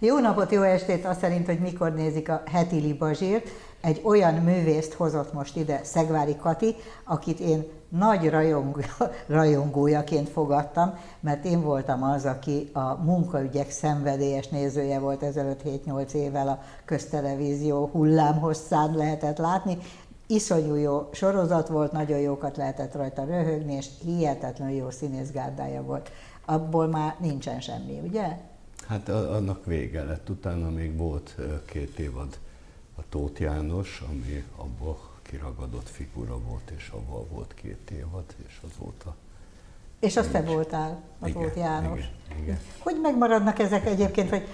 Jó napot, jó estét, azt szerint, hogy mikor nézik a heti libazsírt. Egy olyan művészt hozott most ide Szegvári Kati, akit én nagy rajong, rajongójaként fogadtam, mert én voltam az, aki a munkaügyek szenvedélyes nézője volt ezelőtt 7-8 évvel a köztelevízió hullámhosszán lehetett látni. Iszonyú jó sorozat volt, nagyon jókat lehetett rajta röhögni, és hihetetlenül jó színészgárdája volt. Abból már nincsen semmi, ugye? Hát annak vége lett, utána még volt két évad a Tóth János, ami abból kiragadott figura volt, és abból volt két évad, és az volt a és azt te voltál, az igen, volt János. Igen, igen. Hogy megmaradnak ezek egyébként, hogy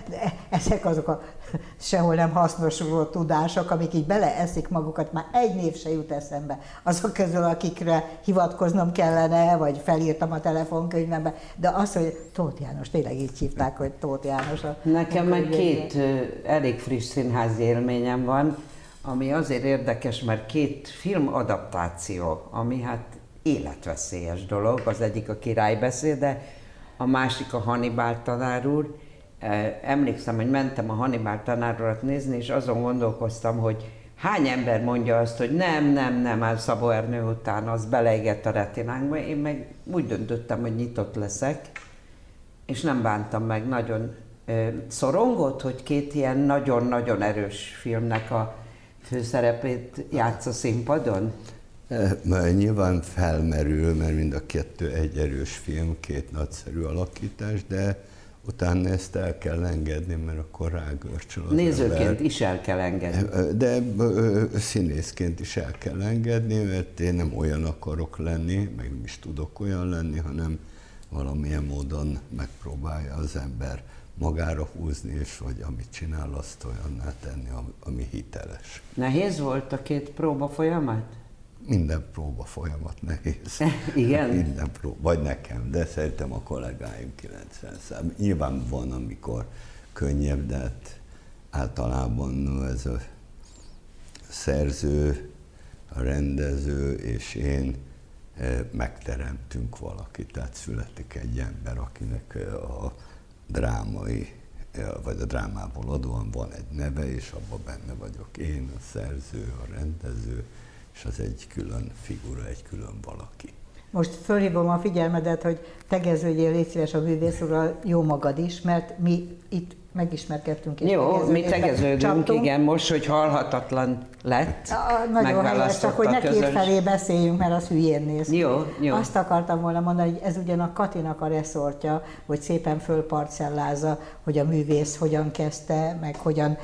ezek azok a sehol nem hasznosuló tudások, amik így beleeszik magukat, már egy név se jut eszembe. Azok közül, akikre hivatkoznom kellene, vagy felírtam a telefonkönyvembe, de az, hogy Tóth János, tényleg így hívták, hogy Tóth János. A Nekem meg két elég friss színházi élményem van, ami azért érdekes, mert két filmadaptáció, ami hát életveszélyes dolog, az egyik a királybeszéde, a másik a Hannibal tanár úr. E, Emlékszem, hogy mentem a Hannibal tanár urat nézni, és azon gondolkoztam, hogy hány ember mondja azt, hogy nem, nem, nem, már Szabó Ernő után az beleégett a retinánkba. Én meg úgy döntöttem, hogy nyitott leszek, és nem bántam meg, nagyon ö, szorongott, hogy két ilyen nagyon-nagyon erős filmnek a főszerepét játsz a színpadon. E, Mert nyilván felmerül, mert mind a kettő egy erős film, két nagyszerű alakítás, de utána ezt el kell engedni, mert akkor rágörcsöl az Nézőként ember. is el kell engedni. De ö, színészként is el kell engedni, mert én nem olyan akarok lenni, meg nem is tudok olyan lenni, hanem valamilyen módon megpróbálja az ember magára húzni, és hogy amit csinál, azt olyanná tenni, ami- ami hiteles. Nehéz volt a két próba folyamat? Minden próba folyamat nehéz. Igen? Minden próba, vagy nekem, de szerintem a kollégáim 90 szám. Nyilván van, amikor könnyebb, de hát általában ez a szerző, a rendező és én eh, megteremtünk valakit, tehát születik egy ember, akinek eh, a drámai, eh, vagy a drámából adóan van egy neve, és abban benne vagyok én, a szerző, a rendező, és az egy külön figura, egy külön valaki. Most fölhívom a figyelmedet, hogy tegeződjél légy szíves a művész úrral, jó magad is, mert mi itt megismerkedtünk. és Jó, mi tegeződünk, csaptunk. igen, most, hogy halhatatlan lett, A, nagyon helyes, csak hogy ne két felé beszéljünk, mert az hülyén néz. Jó, jó. Azt akartam volna mondani, hogy ez ugyan a Katinak a reszortja, hogy szépen fölparcellázza, hogy a művész hogyan kezdte, meg hogyan,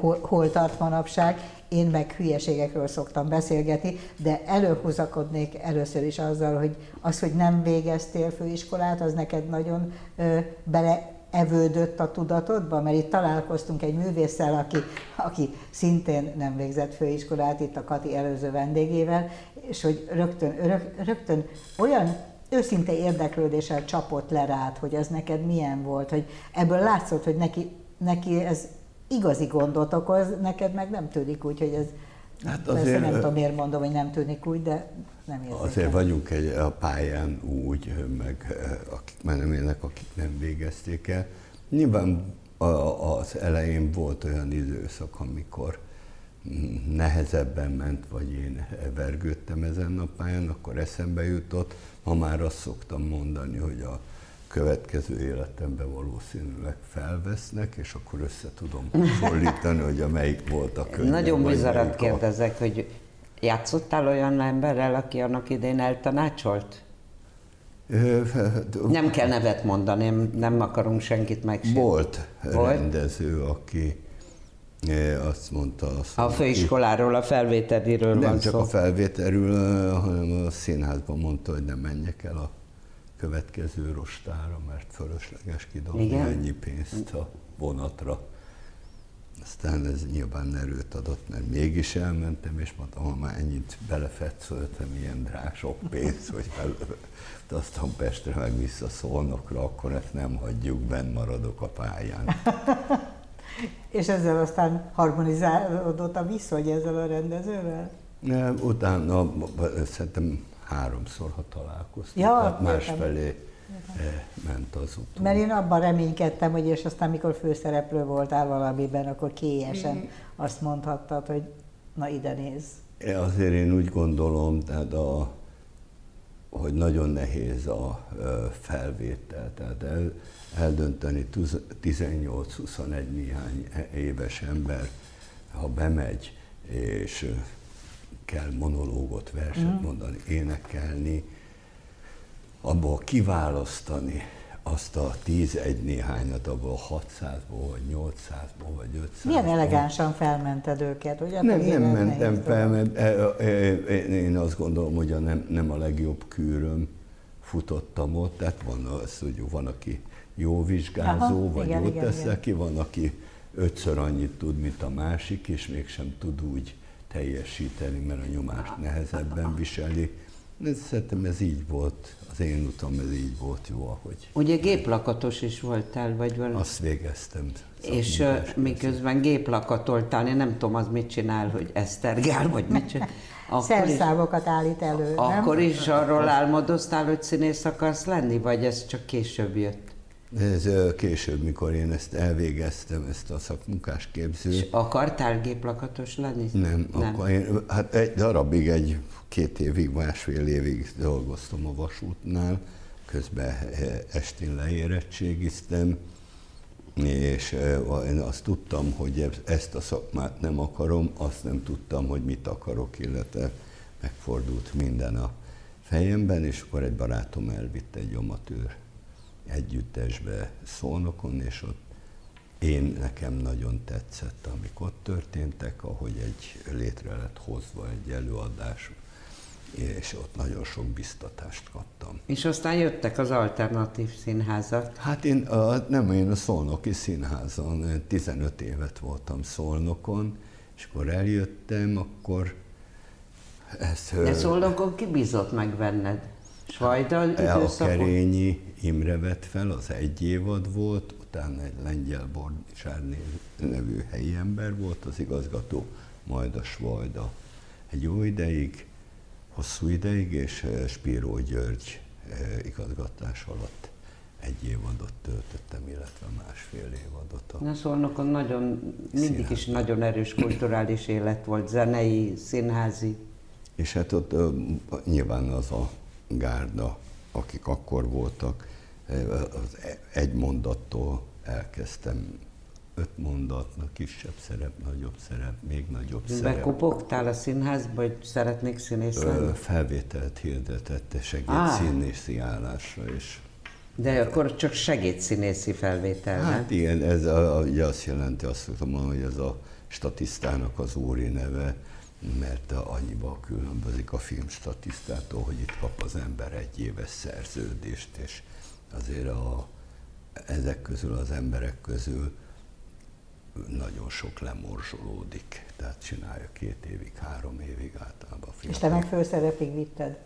hol, hol tart manapság. Én meg hülyeségekről szoktam beszélgetni, de előhúzakodnék először is azzal, hogy az, hogy nem végeztél főiskolát, az neked nagyon uh, bele evődött a tudatodba, mert itt találkoztunk egy művésszel, aki, aki szintén nem végzett főiskolát, itt a Kati előző vendégével, és hogy rögtön, rög, rögtön olyan őszinte érdeklődéssel csapott le rád, hogy az neked milyen volt, hogy ebből látszott, hogy neki, neki ez igazi gondot okoz, neked meg nem tűnik úgy, hogy ez Hát azért, nem tudom, miért mondom, hogy nem tűnik úgy, de nem érzékelem. Azért vagyunk egy, a pályán úgy, meg akik már nem élnek, akik nem végezték el. Nyilván az elején volt olyan időszak, amikor nehezebben ment, vagy én vergődtem ezen a pályán, akkor eszembe jutott. Ma már azt szoktam mondani, hogy a következő életemben valószínűleg felvesznek, és akkor össze tudom hasonlítani, hogy a melyik volt a könnyebb. Nagyon bizarat a- kérdezek, hogy játszottál olyan emberrel, aki annak idén eltanácsolt? Ö, Nem kell nevet mondani, nem, akarunk senkit megsérteni. Volt, Volt? rendező, aki azt mondta... Azt A főiskoláról, a felvételiről Nem van csak szó. a felvételről, hanem a színházban mondta, hogy nem menjek el a következő rostára, mert fölösleges kidobni Igen? ennyi pénzt a vonatra. Aztán ez nyilván erőt adott, mert mégis elmentem, és mondtam, ha már ennyit belefetszöltem, ilyen drág sok pénz, hogy elutaztam Pestre, meg vissza Szolnokra, akkor ezt nem hagyjuk, benn maradok a pályán. És ezzel aztán harmonizálódott a viszony ezzel a rendezővel? Utána szerintem háromszor, ha találkoztunk, Ja, hát értem. másfelé ment az utó. Mert én abban reménykedtem, hogy és aztán, mikor főszereplő voltál valamiben, akkor kélyesen azt mondhattad, hogy na ide néz. Azért én úgy gondolom, tehát a, hogy nagyon nehéz a felvétel, tehát el, eldönteni 18-21 néhány éves ember, ha bemegy, és kell monológot, verset mm. mondani, énekelni, abból kiválasztani azt a 10-1 néhányat, abból 600-ból, vagy 800-ból, vagy 500 Milyen elegánsan felmented őket, ugye? Nem, nem mentem fel, mert e, e, e, én azt gondolom, hogy a nem, nem a legjobb kűröm futottam ott, tehát van az, hogy van, aki jó vizsgázó, Aha, vagy igen, jót igen, tesz igen. ki, van, aki ötször annyit tud, mint a másik, és mégsem tud úgy teljesíteni, mert a nyomást nehezebben viseli. De szerintem ez így volt, az én utam ez így volt jó, ahogy. Ugye géplakatos is voltál, vagy valami? Azt végeztem. És miközben géplakatoltál, én nem tudom, az mit csinál, hogy esztergál, vagy mit csinál. Szerszámokat állít elő, nem? Akkor is arról álmodoztál, hogy színész akarsz lenni, vagy ez csak később jött? Ez később, mikor én ezt elvégeztem, ezt a szakmunkás képzőt. És akartál géplakatos lenni? Nem, Nem. akkor én, hát egy darabig, egy két évig, másfél évig dolgoztam a vasútnál, közben estén leérettségiztem, és én azt tudtam, hogy ezt a szakmát nem akarom, azt nem tudtam, hogy mit akarok, illetve megfordult minden a fejemben, és akkor egy barátom elvitte egy amatőr együttesbe Szolnokon, és ott én nekem nagyon tetszett, amik ott történtek, ahogy egy létre lett hozva egy előadás, és ott nagyon sok biztatást kaptam. És aztán jöttek az alternatív színházak? Hát én a, nem, én a Szolnoki Színházon 15 évet voltam Szolnokon, és akkor eljöttem, akkor ez... De Szolnokon ki bízott meg benned? Svajda A Kerényi Imre vett fel, az egy évad volt, utána egy lengyel Borcsár nevű helyi ember volt az igazgató, majd a Svajda. Egy jó ideig, hosszú ideig, és eh, Spíró György eh, igazgatás alatt egy évadot töltöttem, illetve másfél évadot. A Na Szolnokon nagyon, mindig is nagyon erős kulturális élet volt, zenei, színházi. És hát ott nyilván az a gárda, akik akkor voltak, az egy mondattól elkezdtem öt mondatnak, kisebb szerep, nagyobb szerep, még nagyobb szerep. Bekopogtál a színházba, hogy szeretnék színész lenni? Felvételt hirdetett segédszínészi állásra, és de akkor csak segédszínészi felvétel, Hát nem? igen, ez a, ugye azt jelenti, azt mondani, hogy ez a statisztának az úri neve, mert annyiba különbözik a filmstatisztától, hogy itt kap az ember egy éves szerződést, és azért a, ezek közül az emberek közül nagyon sok lemorzsolódik, tehát csinálja két évig, három évig általában. Film. És te meg főszerepig vitted?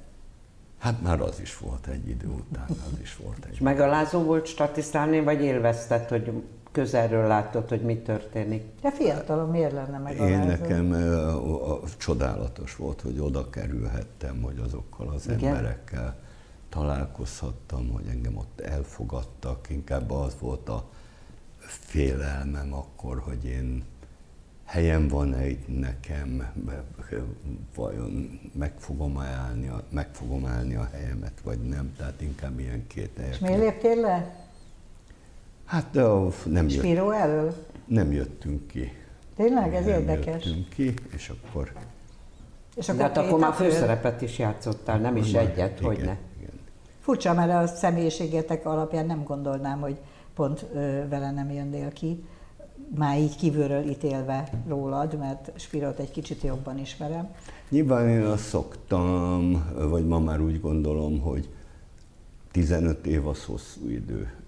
Hát már az is volt egy idő után, az is volt egy. És megalázó volt statisztálni, vagy élvezted, hogy közelről látod, hogy mi történik. De fiatalon miért lenne meg Én nekem a, a, csodálatos volt, hogy oda kerülhettem, hogy azokkal az Igen? emberekkel találkozhattam, hogy engem ott elfogadtak. Inkább az volt a félelmem akkor, hogy én helyem van-e itt nekem, vajon meg fogom, állni, meg fogom állni a helyemet, vagy nem. Tehát inkább ilyen két helyek. És miért léptél le? Hát de nem jött, Spiro elől? Nem jöttünk ki. Tényleg? Ez nem érdekes. jöttünk ki, és akkor... És akkor de hát akkor már főszerepet is játszottál, nem is már, egyet, igen, hogy ne. Igen. Furcsa, mert a személyiségetek alapján nem gondolnám, hogy pont ö, vele nem jönnél ki, már így kívülről ítélve rólad, mert Spirot egy kicsit jobban ismerem. Nyilván én azt szoktam, vagy ma már úgy gondolom, hogy 15 év az hosszú idő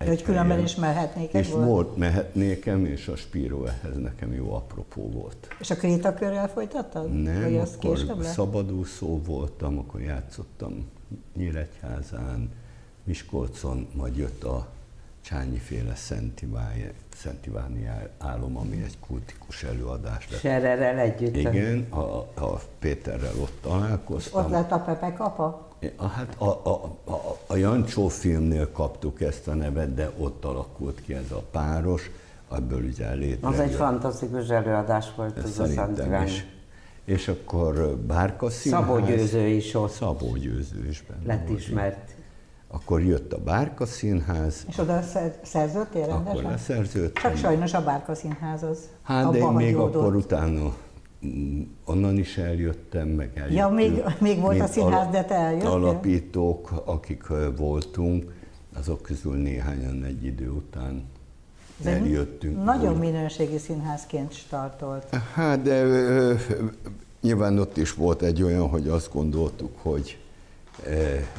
egy hogy különben is mehetnék És volt, volt mehetnékem, és a Spiro ehhez nekem jó apropó volt. És a krétakörrel folytattad? Nem, Vagy az akkor szabadúszó voltam, akkor játszottam Nyíregyházán, Miskolcon, majd jött a Csányiféle Szent, Ivány, Szent Iváni álom, ami egy kultikus előadás lett. Sererrel együtt. Igen, a, a Péterrel ott találkoztam. Ott lett a Pepe kapa? A, hát a, a, a, a Jancsó filmnél kaptuk ezt a nevet, de ott alakult ki ez a páros, ebből ugye létre. Az egy fantasztikus előadás volt, ez a Szent is. És akkor Bárka Színház. Szabó Győző is ott. Szabó Győző is benne Lett volt. ismert. Akkor jött a Bárka Színház. És oda szerződtél rendesen? Akkor leszerződtem. Csak sajnos a Bárka Színház az. Hát de én még akkor utána onnan is eljöttem, meg eljöttünk. Ja, még, még volt a színház, de te eljöttél? Alapítók, akik voltunk, azok közül néhányan egy idő után de eljöttünk. Nagyon úgy. minőségi színházként startolt. Hát, de ö, nyilván ott is volt egy olyan, hogy azt gondoltuk, hogy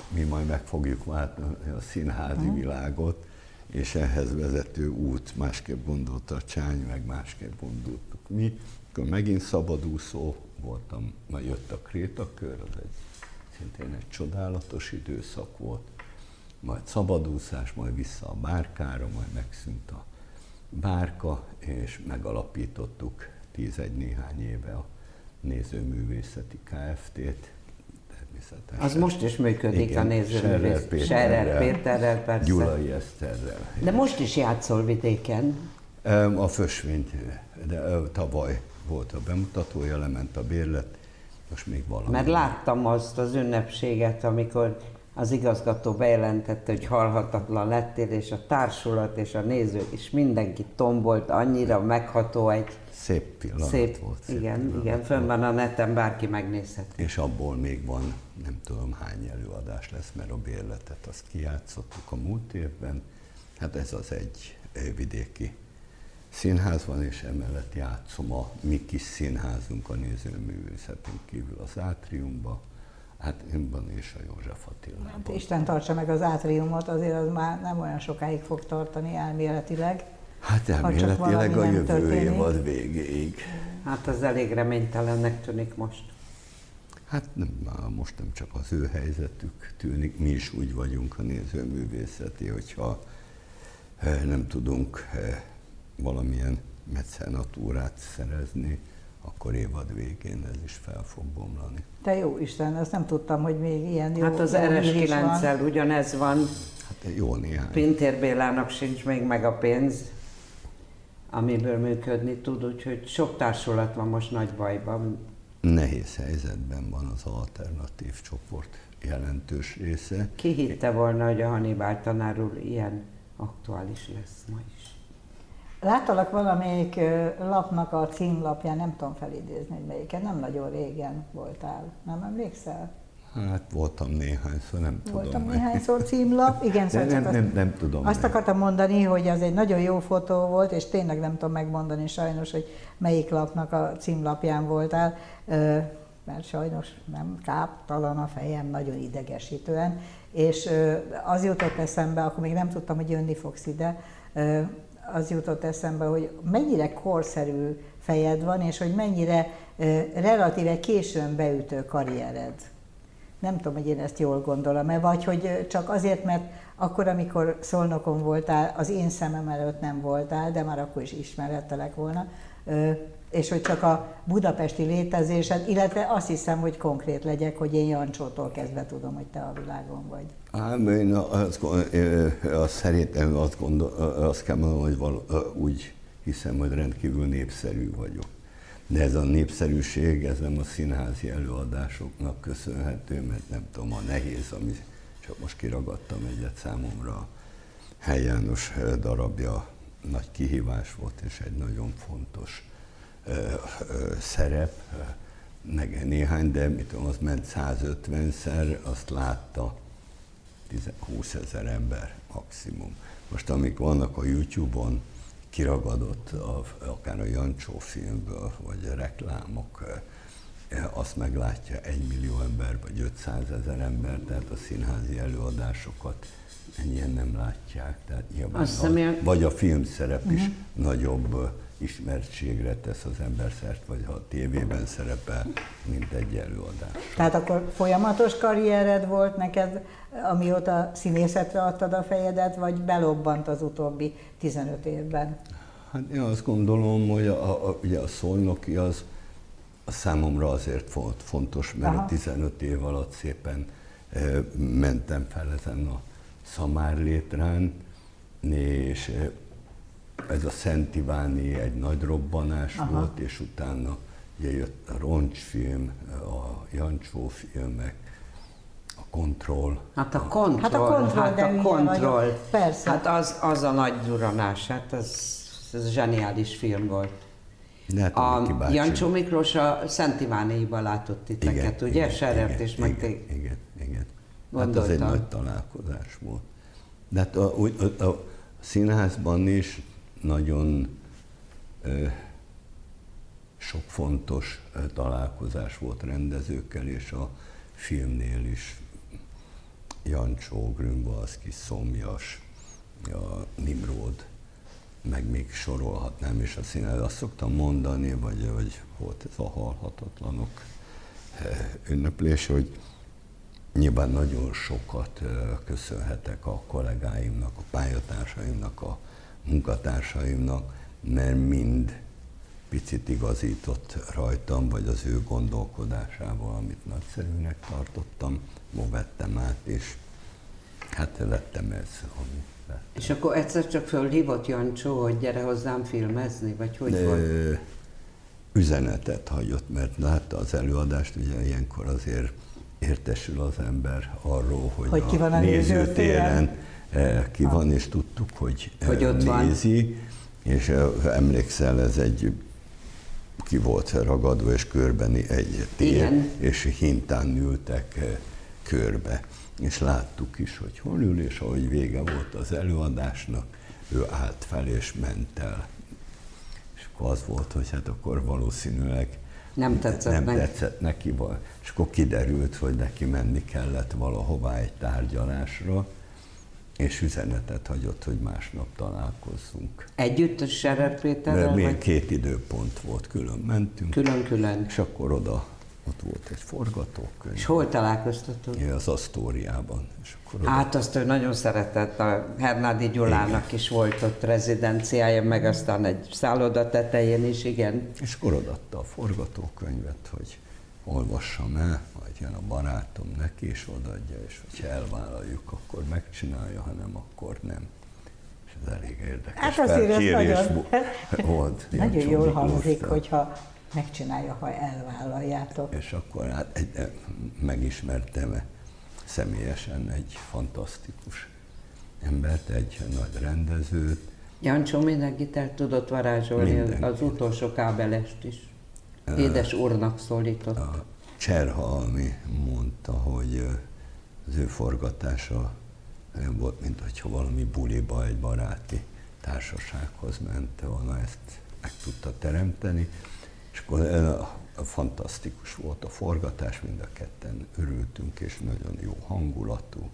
mi majd meg fogjuk váltani a színházi uh-huh. világot, és ehhez vezető út másképp gondolta a Csány, meg másképp gondoltuk mi. Akkor megint szabadúszó voltam, majd jött a Krétakör, az egy szintén egy csodálatos időszak volt, majd szabadúszás, majd vissza a bárkára, majd megszűnt a bárka, és megalapítottuk tízegy néhány éve a Nézőművészeti Kft-t, természetesen. Az most is működik Igen, a nézőművész. Péterrel, Serrer Péterrel, persze. Gyulai Eszterrel. De most is játszol vidéken. A Fösvényt, de tavaly volt a bemutatója, lement a bérlet, most még valami. Mert láttam azt az ünnepséget, amikor az igazgató bejelentette, hogy halhatatlan lettél, és a társulat és a nézők is mindenki tombolt, annyira megható egy Szép pillanat szép, volt. Szép igen, pillanat igen, fönn van a neten, bárki megnézhet. És abból még van nem tudom hány előadás lesz, mert a bérletet azt kijátszottuk a múlt évben. Hát ez az egy vidéki színház van, és emellett játszom a mi kis színházunk a nézőművészetünk kívül az átriumba, Hát önben és a József Attilában. Hát Isten tartsa meg az átriumot, azért az már nem olyan sokáig fog tartani elméletileg. Hát elméletileg a jövő történik. évad végéig. Hát az elég reménytelennek tűnik most. Hát nem, most nem csak az ő helyzetük tűnik, mi is úgy vagyunk a nézőművészeti, hogyha eh, nem tudunk eh, valamilyen mecenatúrát szerezni, akkor évad végén ez is fel fog bomlani. Te jó Isten, ezt nem tudtam, hogy még ilyen jó Hát az RS9-szel ugyanez van. Hát jó néhány. Pintér Bélának sincs még meg a pénz, amiből működni tud, úgyhogy sok társulat van most nagy bajban. Nehéz helyzetben van az alternatív csoport jelentős része. Ki hitte volna, hogy a Hannibal tanár úr ilyen aktuális lesz ma is? Láttalak valamelyik lapnak a címlapján, nem tudom felidézni, hogy melyiken, nem nagyon régen voltál, nem emlékszel? Hát voltam néhányszor, nem tudom. Voltam néhányszor címlap, igen, szóval nem, nem, nem, nem tudom. Azt meg. akartam mondani, hogy az egy nagyon jó fotó volt, és tényleg nem tudom megmondani sajnos, hogy melyik lapnak a címlapján voltál, mert sajnos nem káptalan a fejem, nagyon idegesítően, és az jutott eszembe, akkor még nem tudtam, hogy jönni fogsz ide, az jutott eszembe, hogy mennyire korszerű fejed van, és hogy mennyire relatíve későn beütő karriered. Nem tudom, hogy én ezt jól gondolom-e, vagy hogy csak azért, mert akkor, amikor Szolnokon voltál, az én szemem előtt nem voltál, de már akkor is ismerettelek volna, és hogy csak a budapesti létezésed, illetve azt hiszem, hogy konkrét legyek, hogy én Jancsótól kezdve tudom, hogy te a világon vagy. Hát én azt, azt szerintem azt, gondol, azt kell mondani, hogy val, úgy hiszem, hogy rendkívül népszerű vagyok. De ez a népszerűség, ez nem a színházi előadásoknak köszönhető, mert nem tudom, a nehéz, ami csak most kiragadtam egyet számomra, Hely darabja nagy kihívás volt, és egy nagyon fontos szerep, meg néhány, de mit tudom, az ment 150-szer, azt látta 20 ezer ember maximum. Most amik vannak a YouTube-on, kiragadott a, akár a Jancsó filmből, vagy a reklámok, azt meglátja egy millió ember, vagy 500 ezer ember, tehát a színházi előadásokat ennyien nem látják. Tehát nyilván a, vagy a filmszerep uh-huh. is mhm. nagyobb ismertségre tesz az ember szert, vagy ha a tévében szerepel, mint egy előadás. Tehát akkor folyamatos karriered volt neked, amióta színészetre adtad a fejedet, vagy belobbant az utóbbi 15 évben? Hát én azt gondolom, hogy a, a, ugye a szolnoki az a számomra azért volt fontos, mert Aha. 15 év alatt szépen e, mentem fel ezen a szamárlétrán, és e, ez a Szent Iváni egy nagy robbanás Aha. volt, és utána ugye jött a roncsfilm, a Jancsó filmek, a kontroll. Hát a kontroll, hát a kontroll, hát a kontroll. persze. Hát az, az a nagy duranás, hát az, ez zseniális film volt. Hát a Jancsó Miklós a Szent Ivánéiban látott titeket, igen, ugye? Serert és meg igen, igen, igen. Hát az egy nagy találkozás volt. De hát a, a, a színházban is nagyon sok fontos találkozás volt rendezőkkel, és a filmnél is Jancsó, Grünbalszki, Szomjas, a Nimrod, meg még sorolhatnám is a színet. Azt szoktam mondani, vagy, vagy volt ez a halhatatlanok ünneplés, hogy nyilván nagyon sokat köszönhetek a kollégáimnak, a pályatársaimnak, a munkatársaimnak, mert mind picit igazított rajtam, vagy az ő gondolkodásával, amit nagyszerűnek tartottam, ma vettem át, és hát lettem ez, ami lettem. És akkor egyszer csak fölhívott Jancsó, hogy gyere hozzám filmezni, vagy hogy De, volt? Üzenetet hagyott, mert látta az előadást, ugye ilyenkor azért értesül az ember arról, hogy, hogy ki van a nézőtéren ki van, és tudtuk, hogy, hogy ott nézi, van. és emlékszel, ez egy ki volt ragadva, és körben egy tér, Igen. és hintán ültek körbe. És láttuk is, hogy hol ül, és ahogy vége volt az előadásnak, ő állt fel és ment el. És akkor az volt, hogy hát akkor valószínűleg nem tetszett, nem meg. tetszett neki, és akkor kiderült, hogy neki menni kellett valahová egy tárgyalásra, és üzenetet hagyott, hogy másnap találkozzunk. Együtt a Serer Péterrel? Mert két időpont volt, külön mentünk. Külön-külön. És akkor oda, ott volt egy forgatókönyv. És hol találkoztatok? Az Asztóriában. És akkor oda... Hát azt ő nagyon szeretett, a Hernádi Gyulának igen. is volt ott rezidenciája, meg aztán egy szálloda tetején is, igen. És akkor odaadta a forgatókönyvet, hogy olvassam el, majd jön a barátom, neki is odaadja, és hogyha elvállaljuk, akkor megcsinálja, ha nem, akkor nem. És ez elég érdekes hát azért ez nagyon, volt. Nagyon jól hangzik, hogyha megcsinálja, ha elvállaljátok. És akkor hát egy, megismertem személyesen egy fantasztikus embert, egy nagy rendezőt. Jancsó mindenkit el tudott varázsolni, Mindenki. az utolsó kábelest is. Édes úrnak szólított. A Cserhalmi mondta, hogy az ő forgatása olyan volt, mint hogyha valami buliba egy baráti társasághoz ment volna, ezt meg tudta teremteni. És akkor fantasztikus volt a forgatás, mind a ketten örültünk, és nagyon jó hangulatú,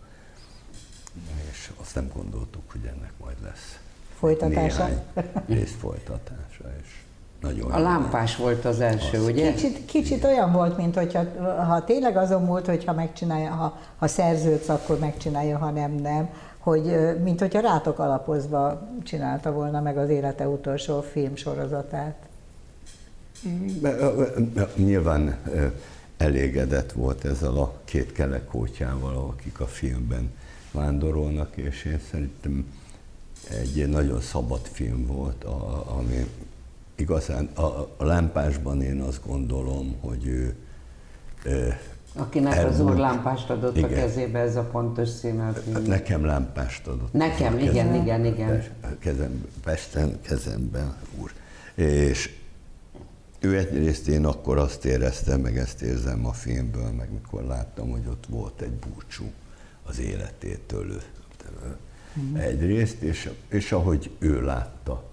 és azt nem gondoltuk, hogy ennek majd lesz folytatása. néhány rész folytatása, és nagyon a lámpás volt az első, az. ugye? Kicsit, kicsit olyan volt, mint hogyha ha tényleg azon múlt, hogyha megcsinálja, ha, ha szerződsz, akkor megcsinálja, ha nem, nem. Hogy, mint hogyha rátok alapozva csinálta volna meg az élete utolsó filmsorozatát. Nyilván elégedett volt ezzel a két kelekótyával, akik a filmben vándorolnak, és én szerintem egy nagyon szabad film volt, ami igazán a, a lámpásban én azt gondolom, hogy ő Akinek elmúlt. az úr lámpást adott igen. a kezébe, ez a pontos színelt. Nekem lámpást adott. Nekem, igen, igen, igen. Kezem, Pesten, kezemben, úr. És ő egyrészt én akkor azt éreztem, meg ezt érzem a filmből, meg mikor láttam, hogy ott volt egy búcsú az életétől mm. egyrészt, és, és ahogy ő látta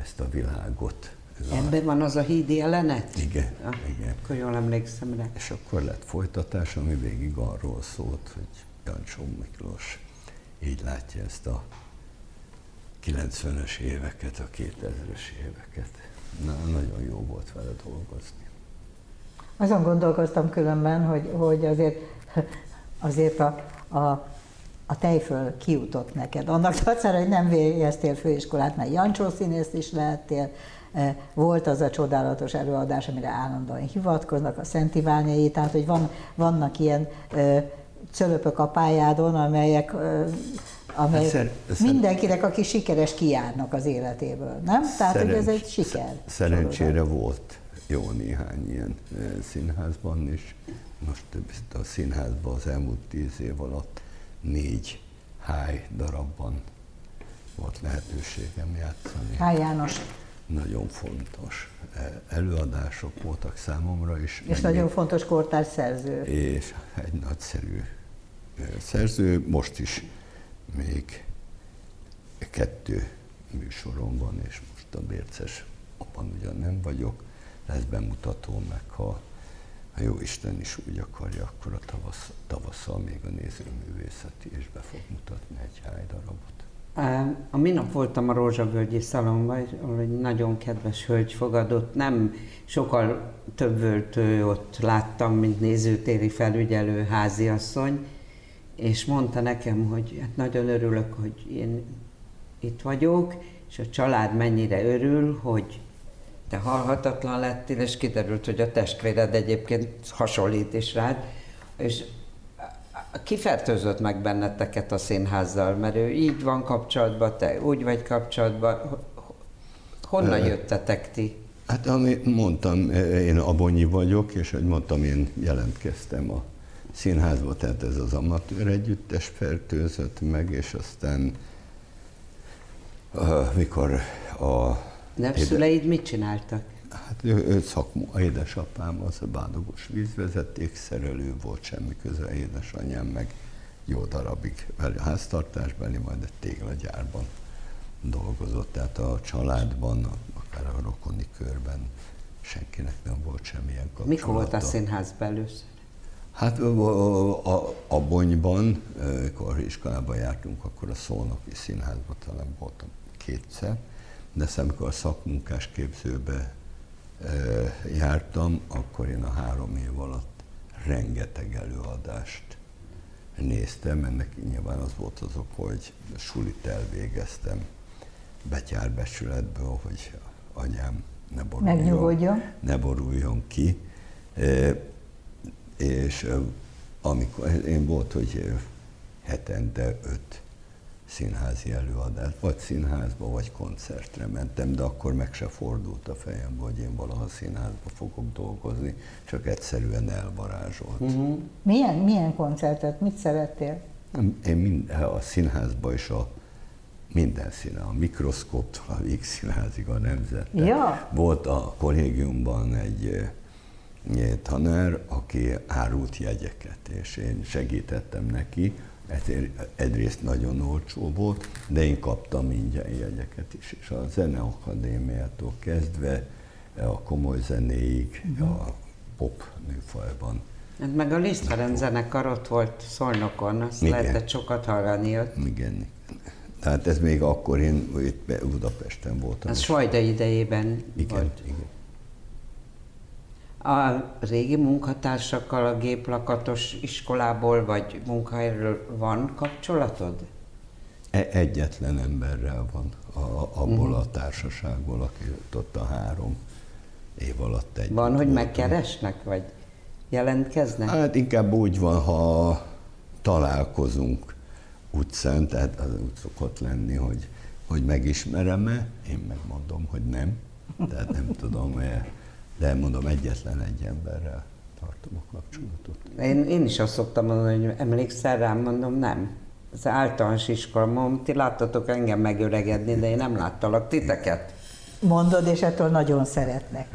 ezt a világot. Ebben van az a hídi jelenet? Igen, ah, igen. Akkor jól emlékszem rá. És akkor lett folytatás, ami végig arról szólt, hogy Jancsó Miklós így látja ezt a 90-es éveket, a 2000-es éveket. Na, nagyon jó volt vele dolgozni. Azon gondolkoztam különben, hogy, hogy azért, azért a, a, a tejföl kiutott neked. Annak dacára, hogy nem végeztél főiskolát, mert Jancsó színész is lehettél, e, volt az a csodálatos előadás, amire állandóan hivatkoznak, a Szent Iványai, tehát hogy van, vannak ilyen e, cölöpök a pályádon, amelyek e, amelyek szer, mindenkinek, aki sikeres, kijárnak az életéből, nem? Tehát, Szerencs, hogy ez egy siker. Szerencsére sorozat. volt jó néhány ilyen színházban is. Most a színházban az elmúlt tíz év alatt négy háj darabban volt lehetőségem játszani. Háj János. Nagyon fontos előadások voltak számomra is. És nagyon még, fontos kortárs szerző. És egy nagyszerű szerző, most is még kettő műsorom van, és most a Bérces apan ugyan nem vagyok, lesz bemutató, meg ha, ha jó Isten is úgy akarja, akkor a tavasz, tavasszal még a nézőművészeti is be fog mutatni egy hány darabot. A minap voltam a Rózsavölgyi szalomban, ahol egy nagyon kedves hölgy fogadott. Nem sokkal több völtő ott láttam, mint nézőtéri felügyelő háziasszony, és mondta nekem, hogy hát nagyon örülök, hogy én itt vagyok, és a család mennyire örül, hogy te halhatatlan lettél, és kiderült, hogy a testvéred egyébként hasonlít is rád, és kifertőzött meg benneteket a színházzal, mert ő így van kapcsolatban, te úgy vagy kapcsolatban. Honnan jöttetek ti? Hát, amit mondtam, én Abonyi vagyok, és hogy mondtam, én jelentkeztem a színházba, tehát ez az amatőr együttes fertőzött meg, és aztán mikor a Nevszüleid mit csináltak? Hát ő, ő szakma, édesapám az a bádogos vízvezetékszerelő volt, semmi köze édesanyám, meg jó darabig vele háztartásbeli, majd egy téglagyárban dolgozott, tehát a családban, akár a rokoni körben senkinek nem volt semmilyen kapcsolata. Mikor volt a színházban először? Hát a, a, a Bonyban, amikor iskolában jártunk, akkor a Szolnoki Színházban talán voltam kétszer, de amikor a szakmunkás képzőbe jártam, akkor én a három év alatt rengeteg előadást néztem, ennek nyilván az volt az ok, hogy sulit elvégeztem betyárbesületből, hogy anyám ne boruljon, ne boruljon ki. E, és amikor én volt, hogy hetente öt színházi előadást, vagy színházba, vagy koncertre mentem, de akkor meg se fordult a fejem, hogy én valaha színházba fogok dolgozni, csak egyszerűen elvarázsolt. Uh-huh. Milyen, milyen koncertet, mit szerettél? Én mind, a színházba is a minden színe, a mikroszkóp, a Vígszínházig, a nemzet. Ja. Volt a kollégiumban egy tanár, aki árult jegyeket, és én segítettem neki, egyrészt nagyon olcsó volt, de én kaptam ingyen jegyeket is, és a Zeneakadémiától kezdve a komoly zenéig, uh-huh. a pop műfajban. Hát meg a Liszt Ferenc zenekar ott volt Szolnokon, azt Igen. lehetett sokat hallani ott. Igen. Tehát ez még akkor én itt Budapesten voltam. Ez Svajda idejében igen, volt. Igen. A régi munkatársakkal a géplakatos iskolából vagy munkahelyről van kapcsolatod? E- egyetlen emberrel van a, abból uh-huh. a társaságból, aki ott a három év alatt egy. Van, hogy megkeresnek, vagy jelentkeznek? Hát inkább úgy van, ha találkozunk utcán, tehát az úgy szokott lenni, hogy, hogy megismerem-e, én megmondom, hogy nem, tehát nem tudom, mert de mondom, egyetlen egy emberrel tartom a kapcsolatot. Én, én is azt szoktam mondani, hogy emlékszel rám, mondom, nem. Az általános iskola, mondom, ti láttatok engem megöregedni, de én nem láttalak titeket. Mondod, és ettől nagyon szeretnek.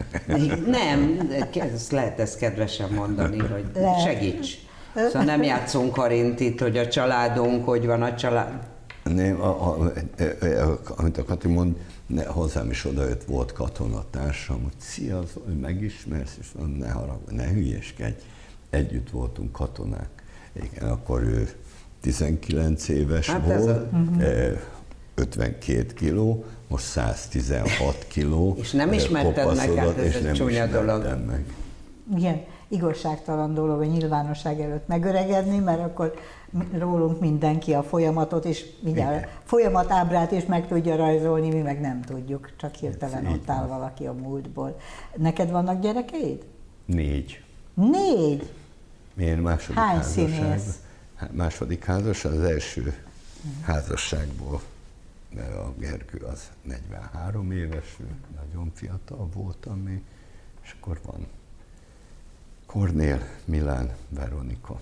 Nem, ezt lehet ezt kedvesen mondani, hogy lehet. segíts. Szóval nem játszunk Karintit, hogy a családunk, hogy van a család. Nem, a, a, a, a, amit a Kati mond, ne, hozzám is odajött, volt katonatársam, hogy szia, hogy megismersz, és mondom, ne haragudj, ne hülyeskedj. Együtt voltunk katonák. Igen, akkor ő 19 éves hát volt, a... uh-huh. 52 kiló, most 116 kiló. És nem ismerted meg, hát ez és egy nem csúnya dolog. Meg. Igen, igazságtalan dolog a nyilvánosság előtt megöregedni, mert akkor rólunk mindenki a folyamatot is, mindjárt folyamatábrát is meg tudja rajzolni, mi meg nem tudjuk, csak hirtelen Ez ott áll valaki a múltból. Neked vannak gyerekeid? Négy. Négy! Én második Hány színész? Hát második házasság, az első házasságból a Gergő az 43 éves, nagyon fiatal voltam még, és akkor van Kornél, Milán, Veronika,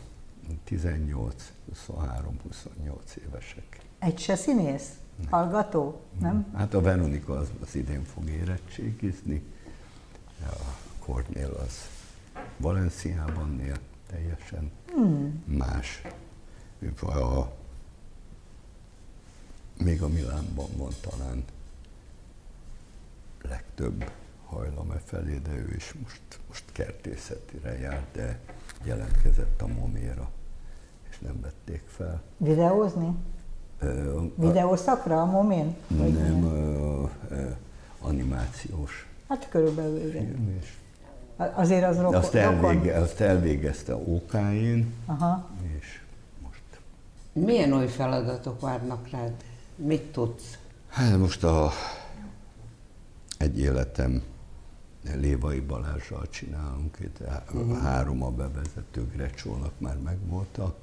18, 23, 28 évesek. Egy se színész? Hallgató? Nem? Hát a Veronika az, az idén fog érettségizni, a Kornél az Valenciában él, teljesen Hmm. más. Ő A, még a Milánban van talán legtöbb hajlam e felé, de ő is most, most kertészetire járt, de jelentkezett a moméra, és nem vették fel. Videózni? Ö, a- Videószakra a momén? Vagy nem, ö, ö, animációs Hát körülbelül igen. film, és Azért az rokon. azt, elvége, azt elvégezte OK-én, Aha. és most Milyen új feladatok várnak rád? Mit tudsz? Hát most a egy életem Lévai Balázsral csinálunk, itt uh-huh. három a bevezető Grecsónak már megvolt a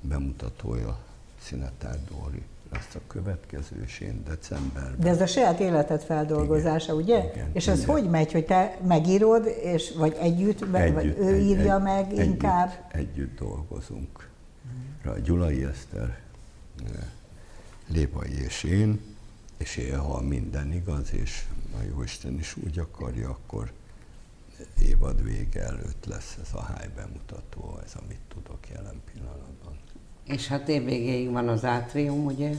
bemutatója, Szinetár Dóri lesz a következő, és én decemberben. De ez a saját életed feldolgozása, Igen, ugye? igen, és ez igen. hogy megy, hogy te megírod, és vagy együtt, együtt vagy ő egy- írja egy- meg együtt, inkább? Együtt dolgozunk. Rá Gyulai Eszter, Lépai és én, és én, ha minden igaz, és a Jóisten is úgy akarja, akkor évad vége előtt lesz ez a háj bemutató, ez amit tudok jelen pillanatban. És hát évvégéig van az átrium, ugye?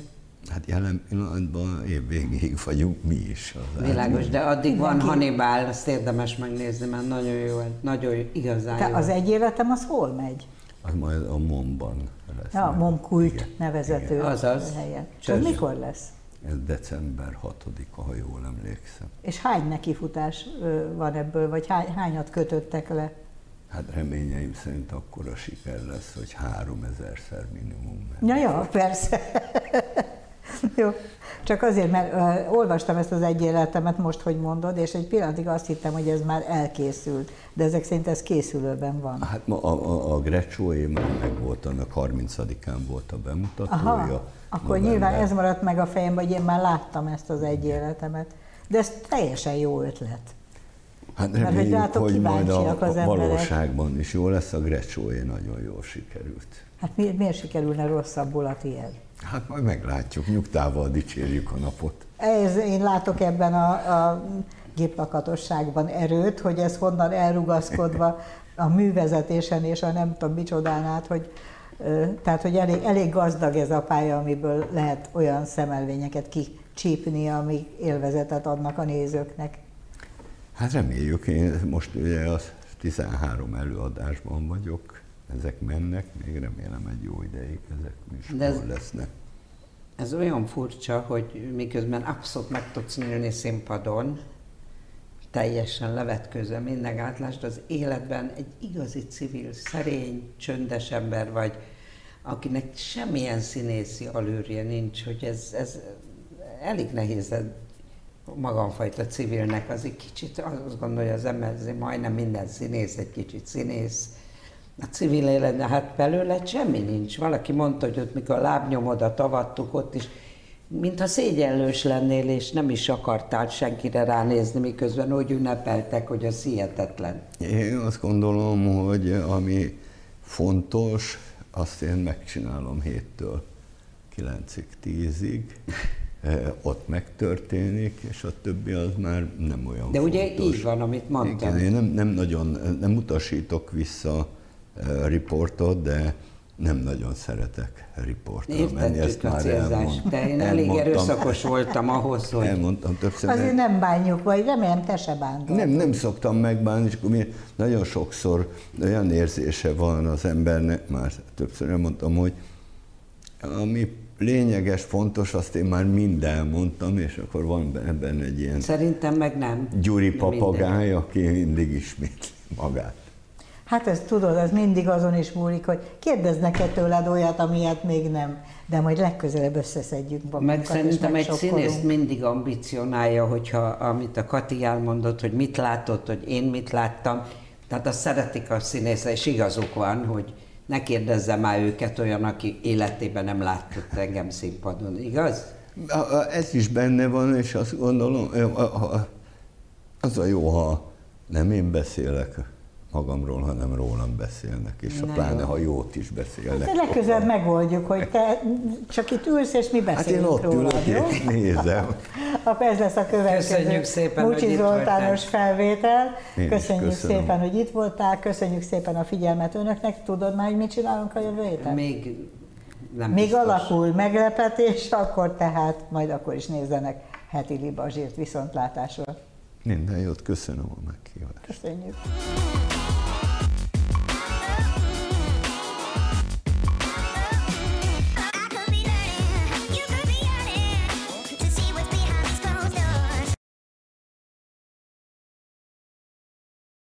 Hát jelen pillanatban év végéig vagyunk mi is. Az Világos, de addig van Mindenki- Hannibal, azt érdemes megnézni, mert nagyon jó, nagyon jó, igazán Te jó. az egy életem az hol megy? Az majd a Momban lesz. Ja, a. Momkult nevezető igen. Azaz. helyen. Csönd. az mikor lesz? Ez december 6-a, ha jól emlékszem. És hány nekifutás van ebből, vagy hány, hányat kötöttek le? Hát reményeim szerint akkor a siker lesz, hogy 3000-szer minimum. Ja, ja, persze. Jó. Csak azért, mert uh, olvastam ezt az egy életemet most, hogy mondod, és egy pillanatig azt hittem, hogy ez már elkészült. De ezek szerint ez készülőben van. Hát ma a, a, a Grecsóé már meg volt, annak 30-án volt a bemutatója. Aha, akkor November- nyilván ez maradt meg a fejemben, hogy én már láttam ezt az egy életemet. De ez teljesen jó ötlet. Hát hogy reméljük, látok, hogy majd a, az a valóságban is jó lesz, a Grecsóé nagyon jól sikerült. Hát mi, miért sikerülne rosszabbul a tiéd? Hát majd meglátjuk, nyugtával dicsérjük a napot. Ez, én látok ebben a, a géplakatosságban erőt, hogy ez honnan elrugaszkodva a művezetésen és a nem tudom micsodán át, hogy tehát, hogy elég, elég gazdag ez a pálya, amiből lehet olyan szemelvényeket kicsípni, amik élvezetet adnak a nézőknek. Hát reméljük, én most ugye a 13 előadásban vagyok, ezek mennek, még remélem egy jó ideig ezek is De ez- lesznek. Ez olyan furcsa, hogy miközben abszolút meg tudsz nőni színpadon, teljesen levetkőzve minden gátlást, az életben egy igazi civil, szerény, csöndes ember vagy, akinek semmilyen színészi alőrje nincs, hogy ez, ez elég nehéz magamfajta civilnek, az egy kicsit azt gondolja az ember, azért majdnem minden színész egy kicsit színész, a civil életben, hát belőle semmi nincs. Valaki mondta, hogy ott mikor a lábnyomodat avattuk, ott is mintha szégyenlős lennél, és nem is akartál senkire ránézni, miközben úgy ünnepeltek, hogy az hihetetlen. Én azt gondolom, hogy ami fontos, azt én megcsinálom héttől 9-ig, 10-ig, Eh, ott megtörténik, és a többi az már nem olyan De ugye fontos. így van, amit mondtam. Igen, én nem, nem nagyon, nem utasítok vissza eh, riportot, de nem nagyon szeretek riportra menni. Értettük a célzást, de én elég erőszakos voltam ahhoz, hogy Elmondtam többször. Azért nem bánjuk, vagy remélem te se bántod. nem, nem szoktam megbánni, és akkor nagyon sokszor olyan érzése van az embernek, már többször elmondtam, hogy a mi lényeges, fontos, azt én már mind elmondtam, és akkor van ebben egy ilyen Szerintem meg nem. Gyuri papagáj, aki mindig ismétli magát. Hát ezt tudod, az mindig azon is múlik, hogy kérdeznek-e tőled olyat, amilyet még nem. De majd legközelebb összeszedjük magunkat, Meg szerintem egy színész mindig ambicionálja, hogyha amit a Kati elmondott, hogy mit látott, hogy én mit láttam, tehát azt szeretik a színész, és igazuk van, hogy ne kérdezze már őket olyan, aki életében nem látott engem színpadon, igaz? Ez is benne van, és azt gondolom, az a jó, ha nem én beszélek magamról, hanem rólam beszélnek, és Na a pláne, jó. ha jót is beszélnek. De legközelebb megoldjuk, hogy te csak itt ülsz, és mi Hát én beszélünk ott rólad, ülök jó? és nézem. Akkor ez lesz a következő Köszönjük szépen, Mucsi hogy itt Zoltános voltál. felvétel. Én köszönjük köszönöm. szépen, hogy itt voltál, köszönjük szépen a figyelmet önöknek. Tudod már, hogy mit csinálunk a jövő héten? Még nem Még biztos. alakul meglepetés, akkor tehát majd akkor is nézzenek heti libazsírt viszontlátásra. Minden jót, köszönöm a meghívást. Köszönjük.